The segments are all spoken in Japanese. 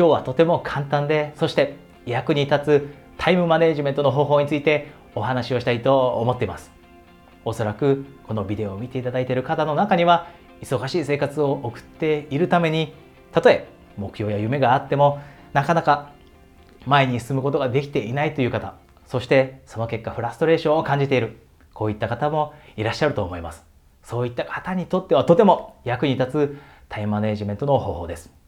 今日はとても簡単でそして役に立つタイムマネジメントの方法についてお話をしたいと思っています。おそらくこのビデオを見ていただいている方の中には忙しい生活を送っているためにたとえ目標や夢があってもなかなか前に進むことができていないという方そしてその結果フラストレーションを感じているこういった方もいらっしゃると思います。そういった方にとってはとても役に立つタイムマネジメントの方法です。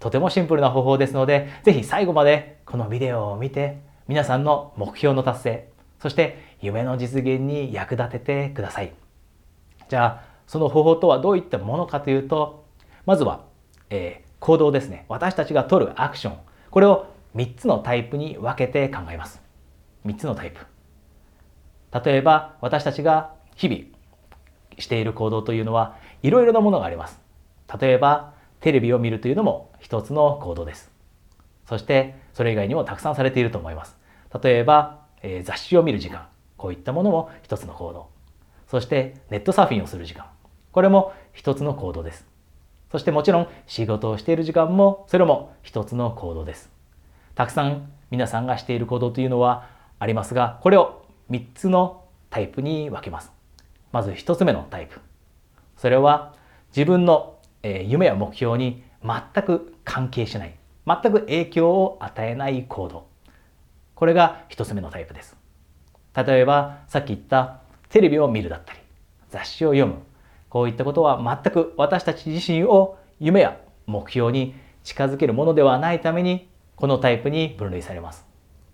とてもシンプルな方法ですのでぜひ最後までこのビデオを見て皆さんの目標の達成そして夢の実現に役立ててください。じゃあその方法とはどういったものかというとまずは、えー、行動ですね。私たちが取るアクション。これを3つのタイプに分けて考えます。3つのタイプ。例えば私たちが日々している行動というのはいろいろなものがあります。例えばテレビを見るというのも一つの行動です。そしてそれ以外にもたくさんされていると思います。例えば、えー、雑誌を見る時間。こういったものも一つの行動。そしてネットサーフィンをする時間。これも一つの行動です。そしてもちろん仕事をしている時間もそれも一つの行動です。たくさん皆さんがしている行動というのはありますがこれを3つのタイプに分けます。まず1つ目のタイプ。それは自分のえ夢や目標に全く関係しない全く影響を与えない行動。これが1つ目のタイプです。例えばさっき言ったテレビを見るだったり雑誌を読む。こういったことは全く私たち自身を夢や目標に近づけるものではないためにこのタイプに分類されます。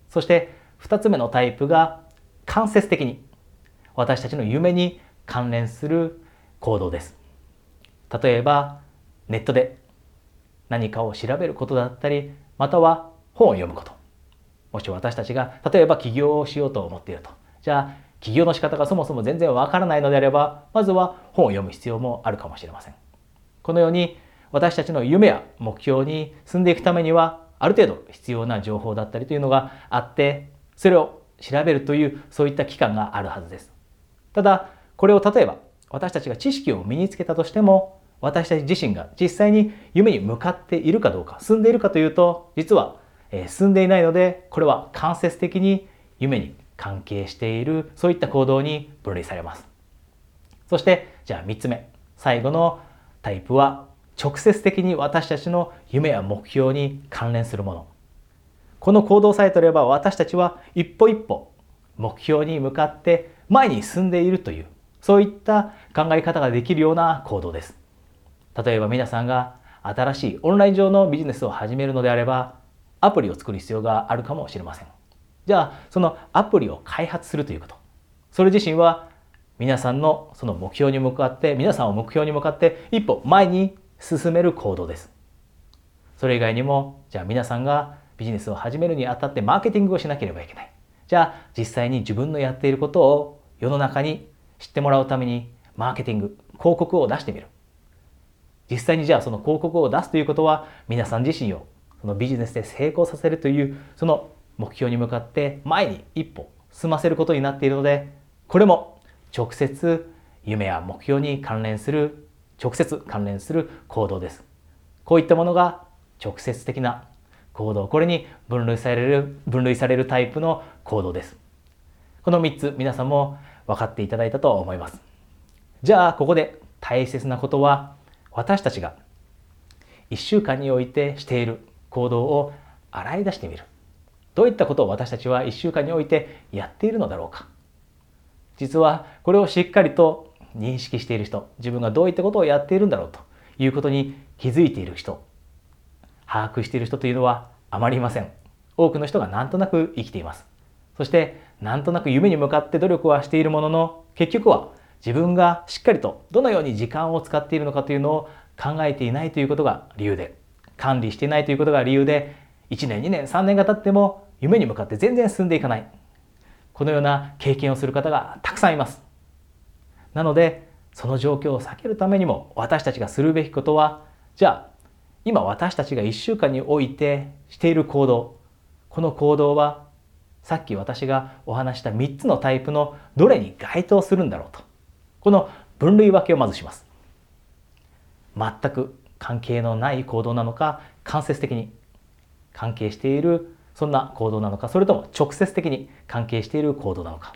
そして2つ目のタイプが間接的に私たちの夢に関連する行動です。例えばネットで何かを調べることだったりまたは本を読むこと。もし私たちが例えば起業をしようと思っていると。じゃあ起業の仕方がそもそも全然わからないのであればまずは本を読む必要もあるかもしれません。このように私たちの夢や目標に進んでいくためにはある程度必要な情報だったりというのがあってそれを調べるというそういった期間があるはずです。ただこれを例えば私たちが知識を身につけたとしても私たち自身が実際に夢に向かっているかどうか進んでいるかというと実は進んでいないのでこれは間接的に夢に関係しているそういった行動に分類されます。そしてじゃあ3つ目最後のタイプは直接的に私たちの夢や目標に関連するもの。この行動さえ取れば私たちは一歩一歩目標に向かって前に進んでいるというそういった考え方ができるような行動です。例えば皆さんが新しいオンライン上のビジネスを始めるのであればアプリを作る必要があるかもしれません。じゃあそのアプリを開発するということ。それ自身は皆さんのその目標に向かって皆さんを目標に向かって一歩前に進める行動です。それ以外にもじゃあ皆さんがビジネスを始めるにあたってマーケティングをしなければいけない。じゃあ実際に自分のやっていることを世の中に知ってもらうためにマーケティング広告を出してみる。実際にじゃあその広告を出すということは皆さん自身をそのビジネスで成功させるというその目標に向かって前に一歩進ませることになっているのでこれも直接夢や目標に関連する直接関連する行動です。こういったものが直接的な行動これに分類される分類されるタイプの行動です。この3つ皆さんも分かっていただいたと思います。じゃあここで大切なことは私たちが1週間においてしている行動を洗い出してみる。どういったことを私たちは1週間においてやっているのだろうか。実はこれをしっかりと認識している人自分がどういったことをやっているんだろうということに気づいている人把握している人というのはあまりいません。多くの人がなんとなく生きています。そしてなんとなく夢に向かって努力はしているものの結局は自分がしっかりとどのように時間を使っているのかというのを考えていないということが理由で管理していないということが理由で1年2年3年が経っても夢に向かって全然進んでいかない。このような経験をする方がたくさんいます。なのでその状況を避けるためにも私たちがするべきことはじゃあ今私たちが1週間においてしている行動この行動はさっき私がお話した3つのタイプのどれに該当するんだろうと。この分類分けをまずします。全く関係のない行動なのか間接的に関係しているそんな行動なのかそれとも直接的に関係している行動なのか。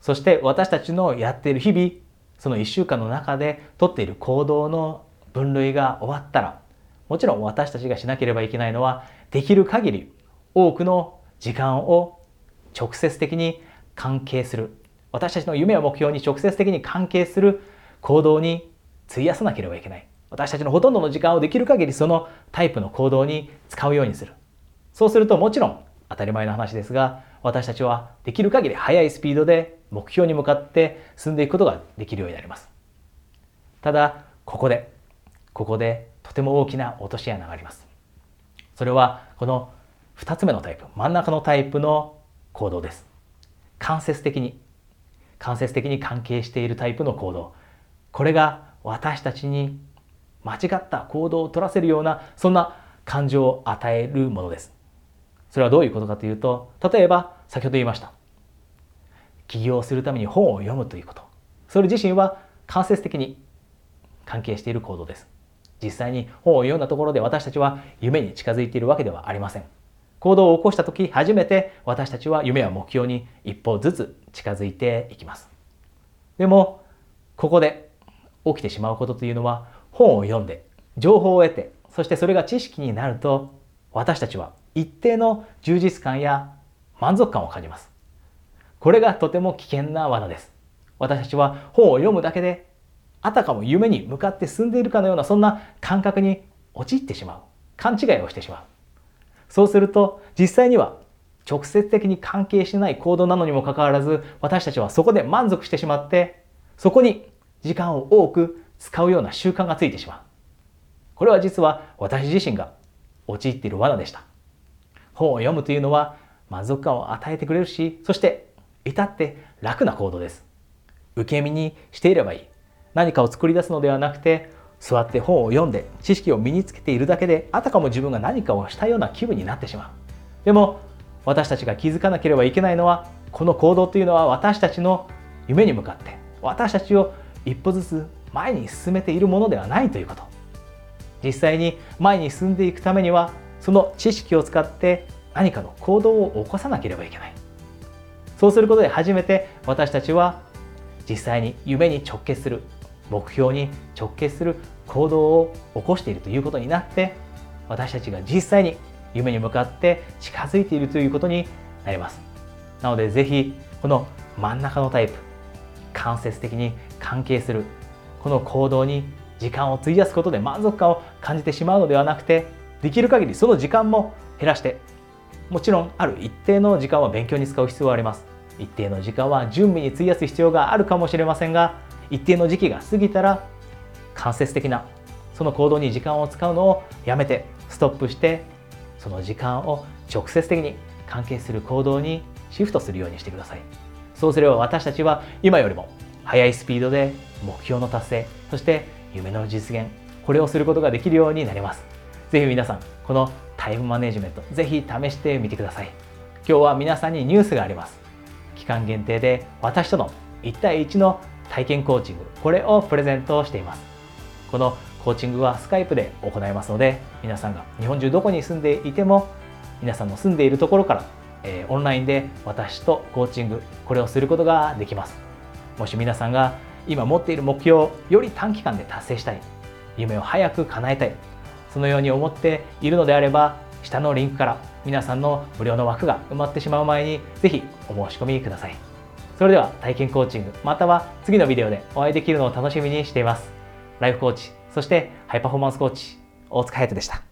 そして私たちのやっている日々その1週間の中でとっている行動の分類が終わったらもちろん私たちがしなければいけないのはできる限り多くの時間を直接的に関係する私たちの夢や目標に直接的に関係する行動に費やさなければいけない。私たちのほとんどの時間をできる限りそのタイプの行動に使うようにする。そうするともちろん当たり前の話ですが私たちはできる限り速いスピードで目標に向かって進んでいくことができるようになります。ただここでここでとても大きな落とし穴があります。それはこの2つ目のタイプ真ん中のタイプの行動です。間接的に間接的に関係しているタイプの行動。これが私たちに間違った行動を取らせるようなそんな感情を与えるものです。それはどういうことかというと例えば先ほど言いました。起業するために本を読むということ。それ自身は間接的に関係している行動です。実際に本を読んだところで私たちは夢に近づいているわけではありません。行動を起こした時初めて私たちは夢や目標に一歩ずつ近づいていきます。でもここで起きてしまうことというのは本を読んで情報を得てそしてそれが知識になると私たちは一定の充実感や満足感を感じます。これがとても危険な罠です。私たちは本を読むだけであたかも夢に向かって進んでいるかのようなそんな感覚に陥ってしまう。勘違いをしてしまう。そうすると実際には直接的に関係しない行動なのにもかかわらず私たちはそこで満足してしまってそこに時間を多く使うような習慣がついてしまう。これは実は私自身が陥っている罠でした。本を読むというのは満足感を与えてくれるしそして至って楽な行動です。受け身にしていればいい。何かを作り出すのではなくて座って本を読んで知識を身につけているだけであたかも自分が何かをしたような気分になってしまう。でも私たちが気づかなければいけないのはこの行動というのは私たちの夢に向かって私たちを一歩ずつ前に進めているものではないということ。実際に前に進んでいくためにはその知識を使って何かの行動を起こさなければいけない。そうすることで初めて私たちは実際に夢に直結する目標に直結する行動を起こしているということになって私たちが実際に夢に向かって近づいているということになります。なのでぜひこの真ん中のタイプ間接的に関係するこの行動に時間を費やすことで満足感を感じてしまうのではなくてできる限りその時間も減らしてもちろんある一定の時間は勉強に使う必要があります。一定の時間は準備に費やす必要があるかもしれませんが一定の時期が過ぎたら間接的なその行動に時間を使うのをやめてストップしてその時間を直接的に関係する行動にシフトするようにしてください。そうすれば私たちは今よりも速いスピードで目標の達成そして夢の実現これをすることができるようになります。ぜひ皆さんこのタイムマネジメントぜひ試してみてください。今日は皆さんにニュースがあります。期間限定で私との1対1の体験コーチングこれをプレゼントしています。このコーチングはスカイプで行いますので皆さんが日本中どこに住んでいても皆さんの住んでいるところから、えー、オンラインで私とコーチングこれをすることができます。もし皆さんが今持っている目標をより短期間で達成したい夢を早く叶えたいそのように思っているのであれば下のリンクから皆さんの無料の枠が埋まってしまう前にぜひお申し込みください。それでは体験コーチングまたは次のビデオでお会いできるのを楽しみにしています。ライフコーチそしてハイパフォーマンスコーチ大塚隼人でした。